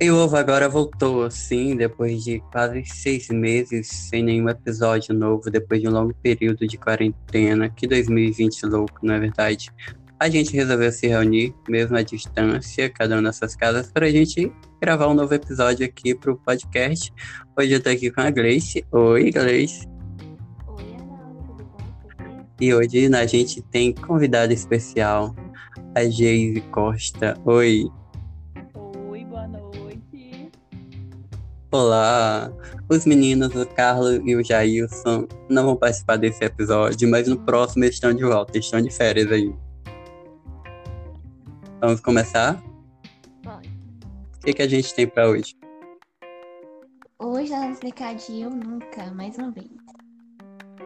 E o Ovo agora voltou, assim, depois de quase seis meses sem nenhum episódio novo, depois de um longo período de quarentena. Que 2020 louco, não é verdade? A gente resolveu se reunir, mesmo à distância, cada um nas suas casas, para a gente gravar um novo episódio aqui pro podcast. Hoje eu tô aqui com a Gleice. Oi, Gleice. E hoje a gente tem convidada especial, a Geise Costa. Oi, Olá! Os meninos, o Carlos e o Jailson, não vão participar desse episódio, mas no próximo eles estão de volta, estão de férias aí. Vamos começar? Pode. O que, que a gente tem pra hoje? Hoje brincar de Eu Nunca, mais uma vez.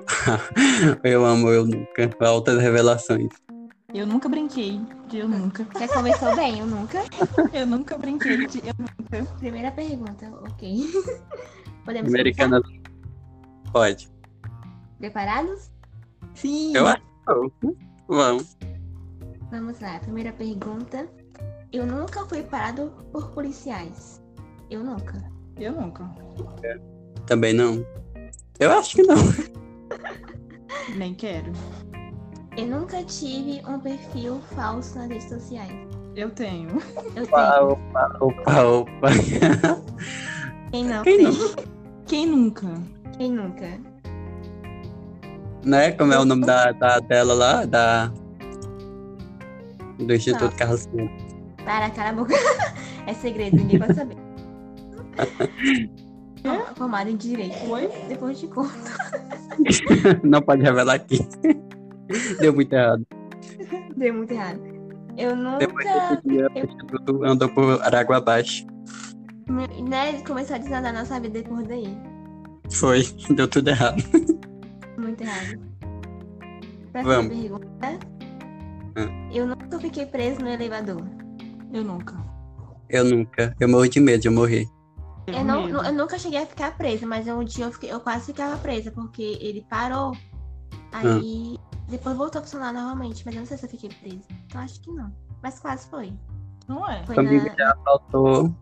eu amo, eu nunca. Altas revelações. Eu nunca brinquei de eu nunca. Já começou bem, Eu Nunca? Eu nunca brinquei de eu nunca. Primeira pergunta, ok. Podemos Americana. Pode. Preparados? Sim. Eu acho. que Vamos. Vamos lá, primeira pergunta. Eu nunca fui parado por policiais. Eu nunca. Eu nunca. Também não. Eu acho que não. Nem quero. Eu nunca tive um perfil falso nas redes sociais. Eu tenho. Eu Opa, tenho. opa, opa, opa. Quem não Quem tem? não? Quem nunca? Quem nunca? né? Como é o nome da, da dela lá? Da. Do Instituto. Carlos Filho. Para, cala a boca. É segredo, ninguém vai saber. Ó, Formado em direito. Oi? Depois de conta. Não pode revelar aqui. Deu muito errado. Deu muito errado. Eu Depois nunca, desse dia, Instituto andou por água abaixo. né, começou a desandar nossa vida depois daí. Foi, deu tudo errado. Muito errado. Próxima Vamos. pergunta. Hum. Eu nunca fiquei preso no elevador. Eu nunca. Eu nunca. Eu morro de medo de eu morrer. Eu, não, eu nunca cheguei a ficar presa, mas um dia eu, fiquei- eu quase ficava presa, porque ele parou. Aí depois voltou a funcionar normalmente, mas eu não sei se eu fiquei presa. Então acho que não. Mas quase foi. Não é? Foi Comigo na. já faltou.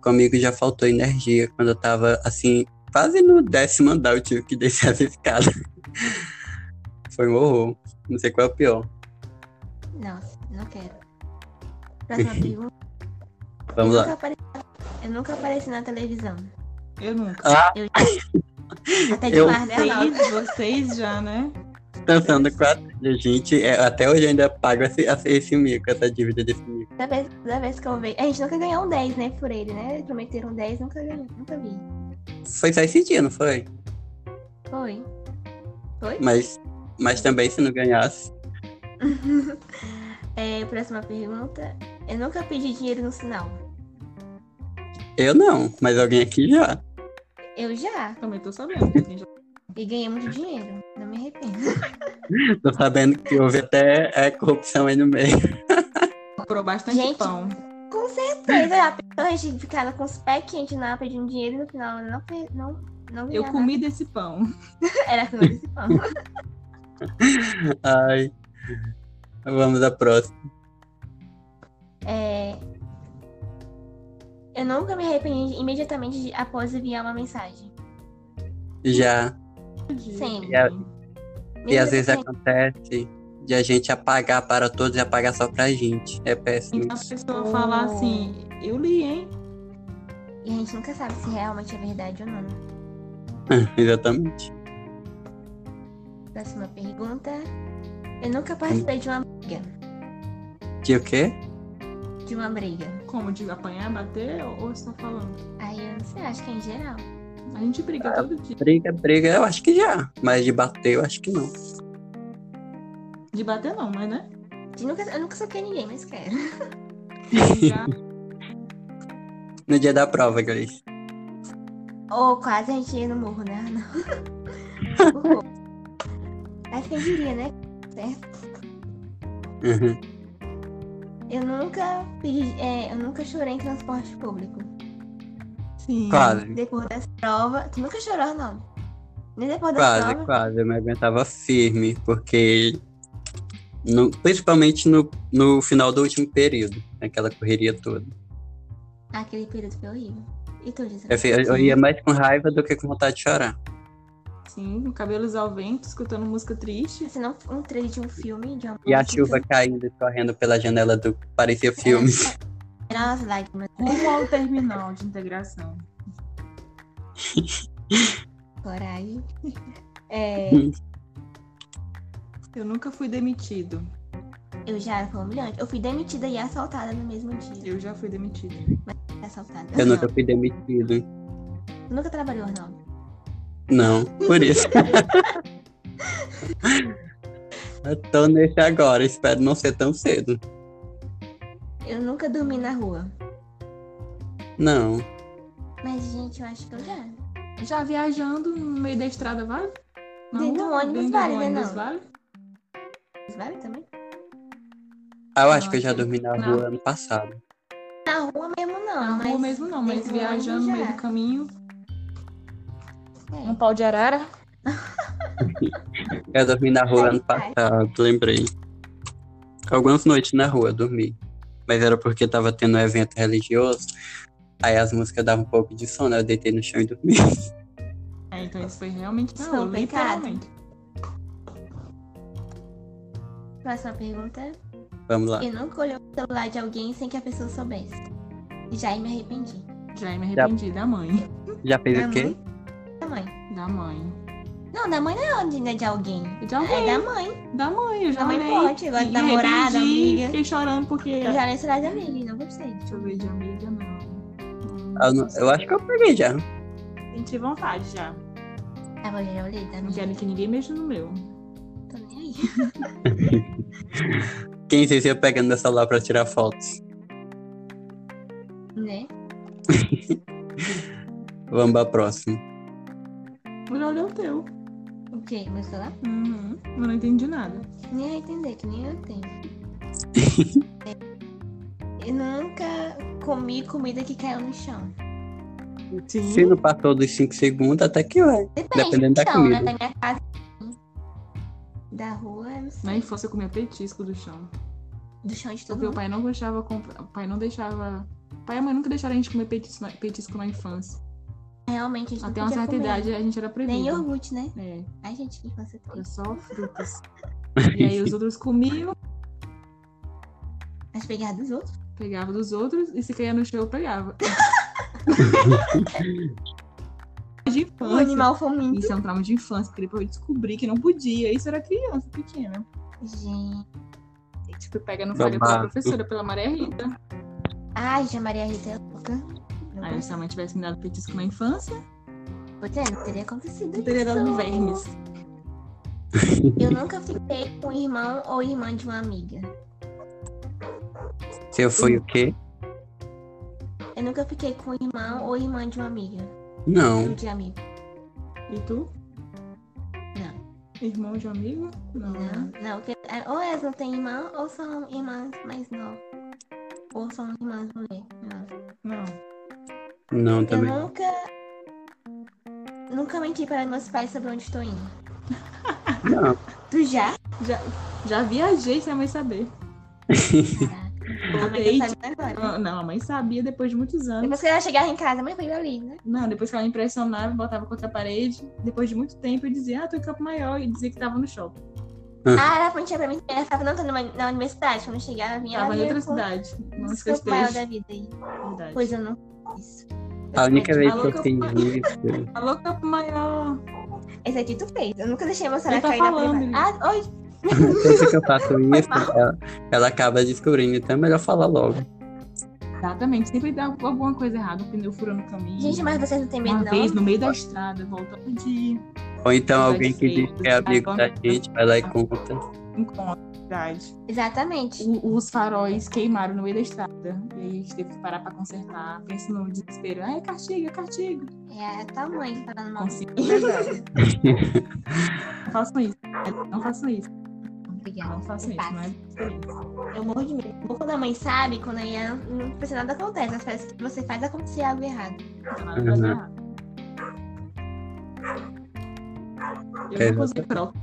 Comigo já faltou energia. Quando eu tava assim, quase no décimo andar, eu tive que descer as escadas. Foi um horror. Não sei qual é o pior. Nossa, não quero. Próxima pergunta. Vamos eu lá. Nunca apareci, eu nunca apareci na televisão. Eu nunca. Ah, Eu Até de Eu. Vocês, vocês já, né? Pensando quatro. Gente, é, até hoje eu ainda pago esse, esse mico, essa dívida desse mico. Toda vez, toda vez que eu vejo. A gente nunca ganhou um 10, né? Por ele, né? Prometeram 10, nunca ganhou. Nunca vi. Foi só esse dia, não foi? Foi. Foi? Mas, mas também se não ganhasse. É, próxima pergunta. Eu nunca pedi dinheiro no sinal. Eu não, mas alguém aqui já. Eu já. Também tô sabendo. E ganhei muito dinheiro. Não me arrependo. Tô sabendo que houve até é, corrupção aí no meio. Comprou bastante Gente, pão. Com certeza. A pessoa gente ficava com os pés quentes lá pedindo dinheiro e no final não, não, não Eu comi desse pão. nada. Era tudo esse pão. Ai. Vamos à próxima. É, Eu nunca me arrependi imediatamente após enviar uma mensagem. Já. Sim. E, a- e às vezes assim, acontece de a gente apagar para todos e apagar só pra gente. É péssimo. Então a pessoa fala assim, eu li, hein? E a gente nunca sabe se realmente é verdade ou não. Exatamente. Próxima pergunta. Eu nunca participei de uma briga. De o quê? De uma briga. Como de apanhar, bater ou você tá falando? Aí eu não sei, acho que é em geral. A gente briga todo dia. Briga, briga, eu acho que já. Mas de bater, eu acho que não. De bater não, mas né? De nunca, eu nunca soquei ninguém, mas quero. Já No dia da prova, Grace. Ou quase a gente ia no morro, né? Não. Mas quem diria, né? Certo? Uhum. Eu nunca pedi, é, eu nunca chorei em transporte público. Sim. Quase, Depois das provas. Tu nunca chorou, não? Nem depois das quase, provas. quase. Eu me aguentava firme, porque. no- principalmente no, no final do último período, aquela correria toda. Aquele período foi horrível. E tu, Gisele? Eu, eu ia mais com raiva do que com vontade de chorar. Sim, com cabelos ao vento, escutando música triste. Se não um trailer de um filme, de uma E a música, chuva caindo e correndo pela janela do parecia filmes. Eram as lágrimas. Rumo ao terminal de integração. Coragem. É, Eu nunca fui demitido. eu já fui humilhante. Eu fui demitida e assaltada no mesmo dia. Eu já fui demitida. Assaltada. Eu nunca fui demitido. Tu nunca trabalhou, não. Não, por isso. eu tô nesse agora, espero não ser tão cedo. Eu nunca dormi na rua. Não. Mas, gente, eu acho que eu já. Já viajando no meio da estrada, vale? Na Dentro do ônibus Dentro vale, do né, ônibus não? vale? Vale também? Ah, eu acho Não, que eu já dormi na não. rua ano passado. Na rua mesmo, não. Na mas rua mesmo não, mas dentro viajando no meio do caminho. É. Um pau de arara. Eu dormi na rua ano passado, lembrei. Algumas noites na rua eu dormi. Mas era porque tava tendo um evento religioso. Aí as músicas davam um pouco de sono, eu deitei no chão e dormi. É, então isso foi realmente rua, pecado. literalmente. Próxima pergunta. Vamos lá. Eu nunca olhei o celular de alguém sem que a pessoa soubesse. E já me arrependi. Já me arrependi da mãe. Já fez Da o quê? mãe? Da mãe. Da mãe. Não, da mãe não é de, né, de alguém. De É alguém. da mãe. Da mãe, eu já Da mãe olhei. pode, agora da namorada, amiga. Fiquei chorando porque... Eu já nem celular de amiga não gostei. Deixa eu ver de amiga, não. Eu, não- eu acho que eu peguei já. Senti vontade já. Ah, eu já olhei, tá? Não quero que ninguém mexa no meu. Tô nem aí. Quem sei se eu pegando meu celular pra tirar fotos. Né? Vamos pra próxima. Já olhei o teu. O quê? Meu celular? Uhum. Eu não entendi nada. Nem vai entender, que nem eu tenho. eu nunca comi comida que caiu no chão. Sim. Se não passou dos 5 segundos, até que vai. Depende Dependendo do da chão, né? comida. Da minha casa. Da rua, não sei. Na infância eu comia petisco do chão. Do chão de todo Porque o mundo. pai não gostava, comprar- o pai não deixava. O pai e a mãe nunca deixaram a gente comer petisco na, petisco na infância. Realmente, a gente Até não uma certa comer. idade a gente era Nem proibido. iogurte, né? É, Ai, gente, que infância era triste. só frutas. e aí os outros comiam, Mas pegar dos outros. pegava dos outros e se caía no chão eu pegava. de O infância. animal faminto. Isso é um trauma de infância, porque depois eu descobri que não podia. Isso era criança pequena. Gente. Tipo, pega no falha pela Babado. professora, pela Maria Rita. Ai, já Maria Rita é louca. Não Aí se a mãe tivesse me dado petisco na infância, Pois é, não teria acontecido eu teria dado vermes. Eu nunca fiquei com irmão ou irmã de uma amiga. Se eu fui o quê? Eu nunca fiquei com irmão ou irmã de uma amiga. Não. De amigo. E tu? Não. Irmão de amigo? Não. Não, não. Porque, é, ou elas não têm irmã, ou são irmãs mais novas. Ou são irmãs mulheres. Não. Não. Não, Eu também. nunca. Nunca menti para meus pais sobre onde estou indo. Não. Tu já? Já, já viajei sem a mãe saber. A Voltei. Ah, Não, a mãe sabia depois de muitos anos. Depois que ela chegava em casa, mãe foi ali, né? Não, depois que ela me impressionava, botava contra a parede. Depois de muito tempo, eu dizia, ah, tô em Campo Maior. E dizia que tava no shopping. Ah, ela apontia pra mim. Ela falava, não, tô numa- na universidade. Quando eu chegava, vinha Tava ela em outra cidade. Não se festeja. da vida aí. Verdade. Pois eu não fiz isso. A única vez Alô, que eu fiz isso. Alô, Campo Maior. Esse aqui tu fez. Eu nunca deixei celular Ele tá cair na falando, privada. Ah, oi. Sempre que eu faço isso, ela, ela acaba descobrindo. Então é melhor falar logo. Exatamente. Sempre dá alguma coisa errada. O pneu fura no caminho. Gente, mas vocês não têm medo, Uma não? vez, no meio da estrada, voltando de Ou então alguém que diz que é amigo da gente vai lá e conta. encontro. Verdade. Exatamente. O- Os faróis queimaram no meio da estrada. E aí a gente teve que parar pra consertar. Pensa no desespero. Ah, é castigo, é castigo. É a tua mãe falando mal. Não façam isso. Não façam isso. Obrigada. Não façam isso. Não é. Eu morro de medo. Quando a mãe sabe, quando aí ela não precisa nada acontece. Mas parece que você faz acontecer algo errado. Nada Uhum. errado. É, Eu não usei crocs.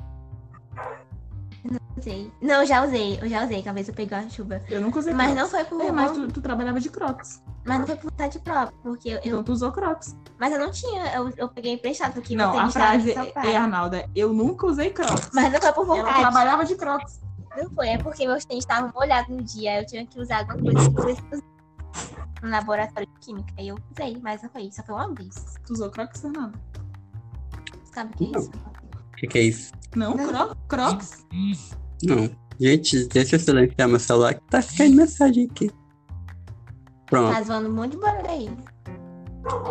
Usei. Não, eu já usei. Eu já usei. que uma vez eu peguei uma chuva. Eu nunca usei Mas crocs. não foi por. É, mas tu, tu trabalhava de crocs. Mas não foi por vontade própria, porque eu. Então tu usou Crocs. Mas eu não tinha, eu, eu peguei emprestado, porque Não, você a frase é, Arnalda, eu nunca usei Crocs. Mas não foi por vontade. trabalhava de Crocs. Não foi, é porque meus tênis estavam molhados no dia. Eu tinha que usar alguma coisa que no laboratório de química. Aí eu usei, mas não foi. Só foi uma vez. Tu usou Crocs, Arnalda? Sabe o que é Não. O que, que é isso? Não. Cro- Crocs? Não. Gente, deixa eu silenciar meu celular que tá caindo mensagem aqui. Pronto. Tá zoando um monte de barulho aí.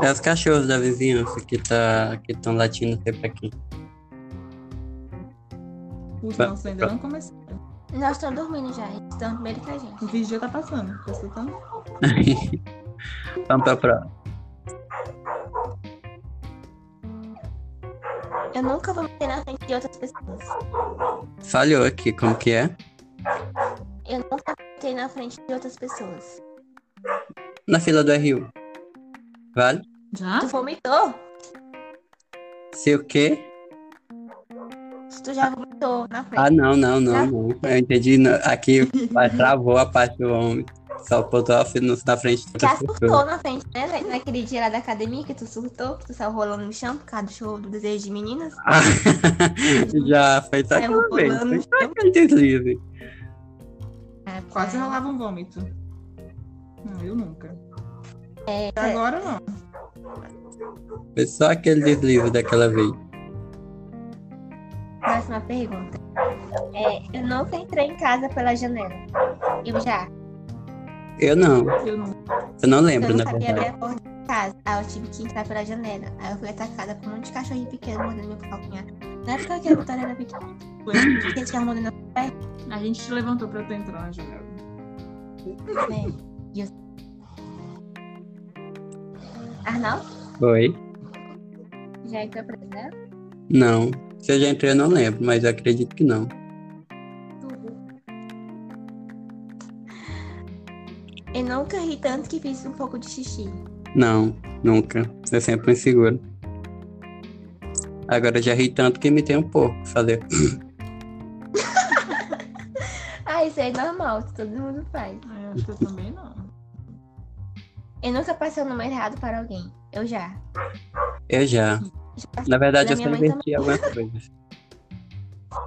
É os cachorros da vizinhança que tá que estão latindo sempre aqui. Os Tá, nossos ainda não começaram. Nós estamos dormindo já. Eles estão primeiro que a gente. O vídeo já tá passando. Tá escutando? Vamos pra próxima. Eu nunca vou meter na frente de outras pessoas. Falhou aqui, como que é? Eu nunca meter na frente de outras pessoas. Na fila do RU. Vale? Já? Tu vomitou? Se o quê? Se tu já vomitou na frente. Ah, não, não, não, não. Eu entendi. Aqui vai, travou a parte do homem. Só botou na frente da Já surtou na frente, né? Na- Naquele dia lá da academia que tu surtou, que tu saiu rolando no chão por causa do show do Desejo de Meninas. Ah, Já foi só Saiu aquela vez. Foi no só chão. aquele deslize. É, Quase é. rolava um vômito. Não, eu nunca. É, Agora não. Foi só aquele deslize daquela vez. Próxima pergunta. É, eu nunca entrei em casa pela janela. Eu já. Eu não. Eu não. Eu não Eu lembro, não na sabia abrir verdade. a porta de casa. Aí eu tive que entrar pela janela. Aí eu fui atacada por um monte de cachorrinho pequeno mordendo meu calcanhar. Na época que a Vitória era pequena, eles ficavam mordendo meu pé, A gente te levantou pra tu entrar na janela. né? E eu... Arnaldo, Foi? já entrou pra janela? Não. Se eu já entrei, eu não lembro, mas eu acredito que não. Nunca ri tanto que fiz um pouco de xixi. Não, nunca. Eu sempre me seguro. Agora eu já ri tanto que imitei um pouco. Fazer. Ah, isso é normal, todo mundo faz. É, acho que eu também não. Eu nunca passei o número errado para alguém. Eu já. Eu já. Já Na verdade, Da eu só inverti algumas coisas.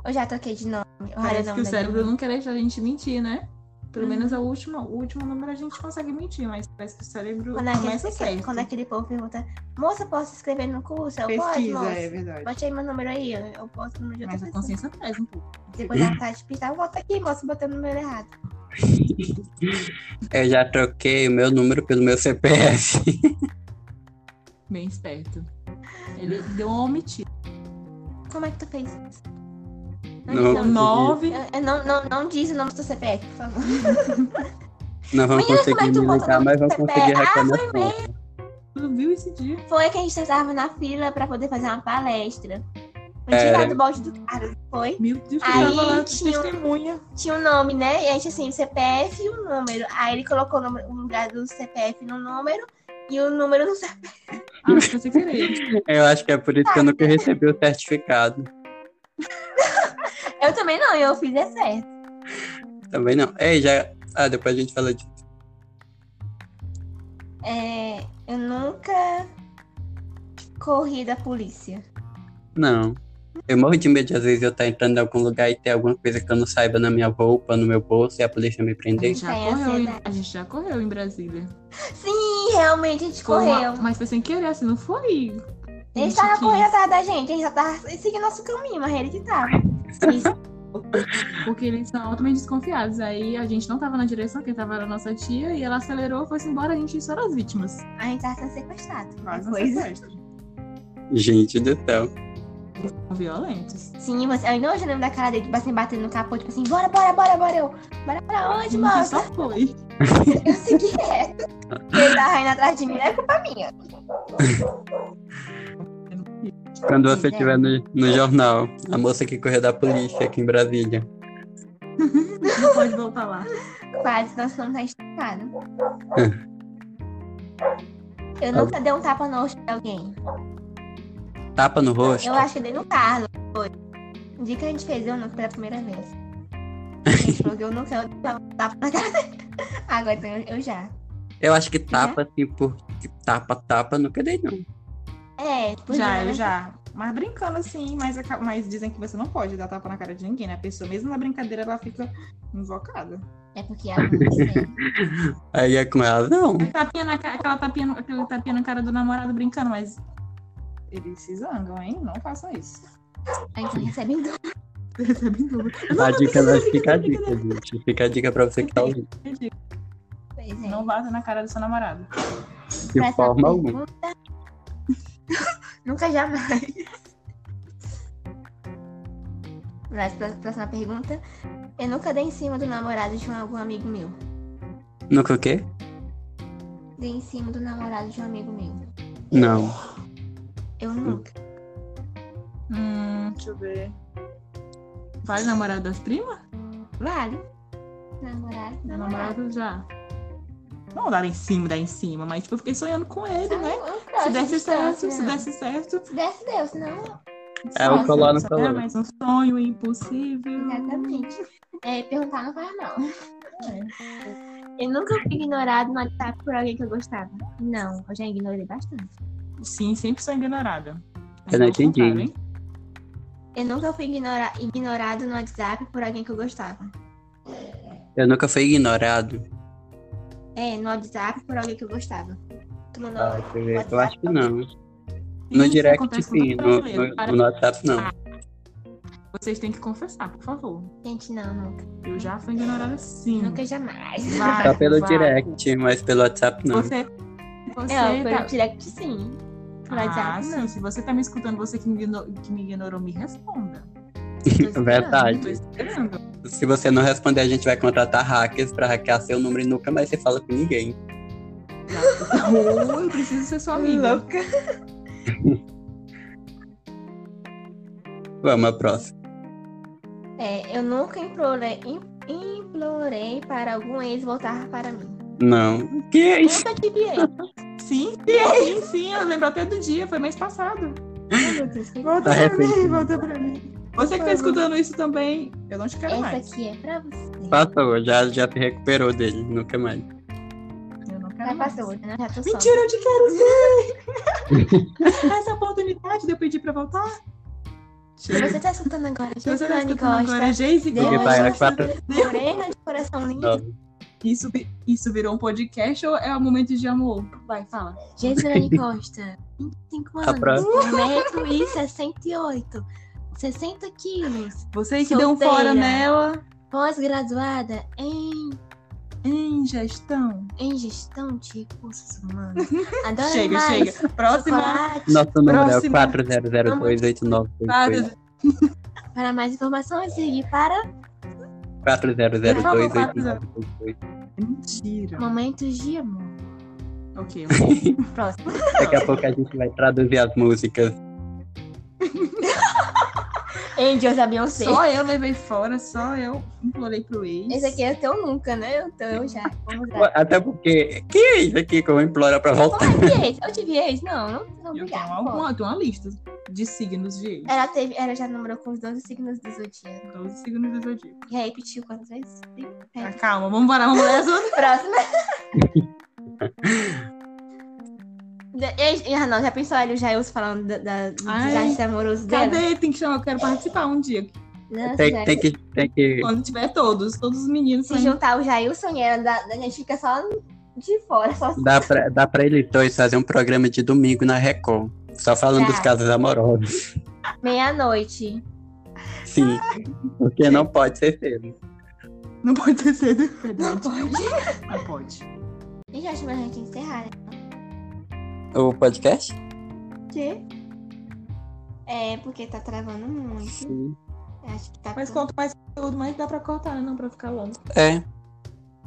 Eu já troquei de nome. Parece que o cérebro não quer deixar a gente mentir, né? Pelo Uhum. menos a última, o último número a gente consegue mentir, mas parece que o cérebro Quando, é aquele, começa certo. quando aquele povo pergunta, moça, posso se inscrever no curso? Eu posso, moça. é verdade. Bote aí meu número aí, eu- eu posto o número de outra Mas a consciência traz um pouco. Depois da tarde pisar, volta aqui, moça, botando o número errado. Eu já troquei o meu número pelo meu CPF. Bem esperto. Ele deu uma omitida. Como é que tu fez isso? Não. diz o nome. Nove. Eu- eu não, não, não diz o nome do seu CPF, por favor. Não vamos Menina, como é conseguir no mas vamos CPF? conseguir Ah, as contas. Tu viu esse dia? Foi que a gente tava na fila pra poder fazer uma palestra. Foi É. tirar do balde do carro, foi? Meu Deus, Aí tava lá tinha um- testemunha. Tinha um nome, né? E a gente assim, o CPF e o número. Aí ele colocou o número- o lugar do CPF no número e o número no CPF. Ah, querer. Eu acho que é por isso que eu nunca recebi o certificado. Eu também não, eu fiz é certo. Também não. Ei, já. Ah, depois a gente fala disso. É, eu nunca corri da polícia. Não. Eu morro de medo de às vezes eu estar entrando em algum lugar e ter alguma coisa que eu não saiba na minha roupa, no meu bolso e a polícia me A prender. gente já, Tem correu, em, a gente já correu em Brasília. Sim, realmente a gente Foi uma- correu. mas foi sem querer, assim, não foi. Ele gente tava quis. correndo atrás da gente, a gente só tava seguindo nosso caminho, mas ele que tava. Porque eles são altamente desconfiados. Aí a gente não tava na direção, quem tava era a nossa tia, e ela acelerou, foi-se embora, a gente só era as vítimas. A gente tava sendo sequestrado. Quase um Depois. sequestro. Gente do céu. Eles são violentos. Sim, você, eu ainda hoje lembro da cara dele, tipo assim, batendo no capô, tipo assim, bora, bora, bora, bora, eu. Bora pra onde, moça? só foi. Eu segui reto. Ele tava indo atrás de mim, não é culpa minha. Quando você estiver no, no jornal, a moça que correu da polícia aqui em Brasília. Não pode voltar lá. Quase, nós não tá esticado. Eu nunca dei um tapa no rosto de alguém. Tapa no rosto. Eu acho que dei no Carlos. Foi. O dia que a gente fez, eu não, pela primeira vez. A gente falou que eu nunca dei um tapa na cara dele. Agora então eu, eu já. Eu acho que tapa, assim, por tapa, tapa, nunca dei, não. É, Já, exemplo, eu já. Mas brincando assim, mas, mas dizem que você não pode dar tapa na cara de ninguém, né? A pessoa, mesmo na brincadeira, ela fica invocada. É porque a mãe Aí é com ela, não. Tapinha na, aquela tapinha, aquele tapinha na cara do namorado brincando, mas eles se zangam, hein? Não façam isso. a gente recebe em dobro. Recebe em dobro. A dica não fica a dica, gente. Fica a dica pra você que tá ouvindo. É. Não bata na cara do seu namorado. De forma alguma. pergunta. Nunca jamais. Mas, pró- próxima pergunta. Eu nunca dei em cima do namorado de um, algum amigo meu. Nunca o quê? Dei em cima do namorado de um amigo meu. Não. Eu nunca. Hum, deixa eu ver. Vale namorado das primas? Vale. Namorado, namorado. Namorado já. Não dar em cima, dar em cima, mas tipo, eu fiquei sonhando com ele, né? Se desse certo, se não. desse certo. Se desse, deu, senão. É, o só colar. É mais um sonho impossível. Exatamente. É, perguntar não faz mal. Eu nunca fui ignorado no WhatsApp por alguém que eu gostava. Não, eu já ignorei bastante. Sim, sempre sou ignorada. Eu não o entendi. Eu nunca fui ignora- ignorado no WhatsApp por alguém que eu gostava. Eu nunca fui ignorado. É, no WhatsApp por alguém que eu gostava. Tu mandou Ah, eu ver. Eu WhatsApp? acho que não. Sim, No isso direct, sim. No, no, no WhatsApp, não. Vocês têm que confessar, por favor. Gente, não, nunca. Eu já fui ignorada sim. Nunca jamais. Vai, Só pelo vai. direct, mas pelo WhatsApp, não. Você, você É, pelo tá... direct sim. Por Ah, WhatsApp sim. não. Se você tá me escutando, você que me, igno- que me ignorou, me responda. Verdade. Se você não responder, a gente vai contratar hackers pra hackear seu número e nunca mais você fala com ninguém. Ou eu preciso ser sua amiga. Louca. Vamos, a próxima. É, eu nunca implorei, im- implorei para algum ex voltar para mim. Não. Que é isso? Nunca tive ex. Sim, sim, sim. Eu lembro até do dia, foi mês passado. Ai, meu Deus, que Volta Tá pra mim, volta pra mim. Você que tá escutando isso também, eu não te quero Essa mais. aqui é pra você. Passou, já, já se recuperou dele. Nunca mais. Eu não Já quero mais. passou, né? Já tô só. Mentira, eu te quero sim! Essa oportunidade de eu pedir pra voltar. Se você tá escutando agora, Se você tá escutando Costa, agora, Geise Costa. quatro. morena de coração lindo. Isso, isso virou um podcast ou é um momento de amor? Vai, fala. Gislaine Costa, 25 A anos, próxima. 1,68m, 60 quilos, Você que deu um Solteira. fora nela pós-graduada em, em gestão. em gestão de recursos humanos. Adora chega, mais chega. Próxima. chocolate. Nosso número Próxima. é 40028922. Para- Para mais informações, siga para 40028922. Mentira. Momentos de Amor. Ok, ok. Próximo. Daqui a pouco a gente vai traduzir as músicas. Angels da Beyoncé. Só eu levei fora, só eu implorei pro ex. Esse aqui é o teu nunca, né? O teu já. Vamos lá. Até porque. Que é isso aqui que eu vou implorar pra voltar? Como é que é esse? Eu tive ex? Não, não, não Eu tenho, obrigada. alguma, eu tenho uma lista de signos de ex. Ela, teve, ela já namorou com os 12 signos do zodíaco. 12 signos do zodíaco. E aí repetiu quantas vezes? Ah, calma, vamos parar, vamos ler as outras. Próxima. E, e, ah, não, já pensou ali o Jailson falando da, da, do Ai, desastre amoroso dela? Cadê? Tem que chamar, eu quero participar um dia. Nossa, Tem, tem que. Tem que... Quando tiver todos, todos os meninos Se saindo. juntar o Jailson e ela, da- a gente fica só de fora, só. Dá pra, dá pra eles dois fazer um programa de domingo na Record. Só falando Tá. dos casos amorosos. meia-noite. Sim. Porque não pode ser cedo. Não pode ser cedo. Não pode. Não pode. Gente, acho melhor a gente encerrar, né? O podcast? Quê? É, porque tá travando muito. Sim. Acho que tá. Mas quanto mais conteúdo, mais dá pra cortar, né? Não pra ficar longo. É.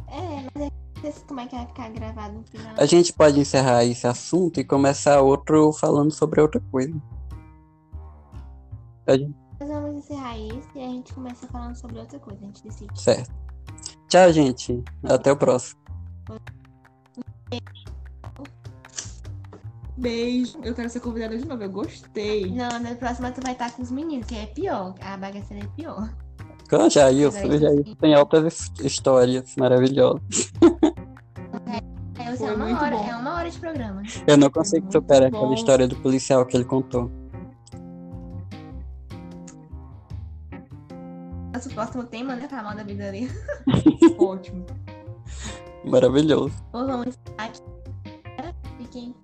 É, mas é sei como é que vai ficar gravado no final. A gente pode encerrar esse assunto e começar outro falando sobre outra coisa. A gente... Nós vamos encerrar esse e a gente começa falando sobre outra coisa, a gente decide. Certo. Tchau, gente. Até o próximo. Beijo. Eu quero ser convidada de novo. Eu gostei. Não, na próxima tu vai estar com os meninos, que é pior. A bagaceira é pior. Com o Jailson tem altas his- histórias maravilhosas. Eu é Foi uma hora, é uma hora de programa. Eu não consigo muito superar bom. aquela história do policial que ele contou. Nosso próximo tema, né? Falar mal da vida dele. Ótimo. Maravilhoso. Vamos aqui. Fiquem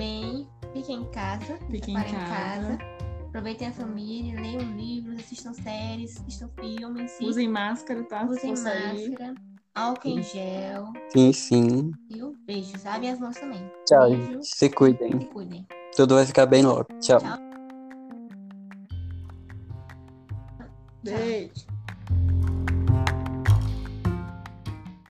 bem, fiquem em casa. Fiquem em parem casa. Aproveitem a família, leiam livros, assistam séries, assistam filmes. Usem máscara, tá? Se usem máscara, álcool em gel. Sim, sim. Viu? Beijos. Lavem as mãos também. Tchau, Beijo. gente. Se cuidem. Se cuidem. Tudo vai ficar bem logo. Tchau. Tchau. Beijo.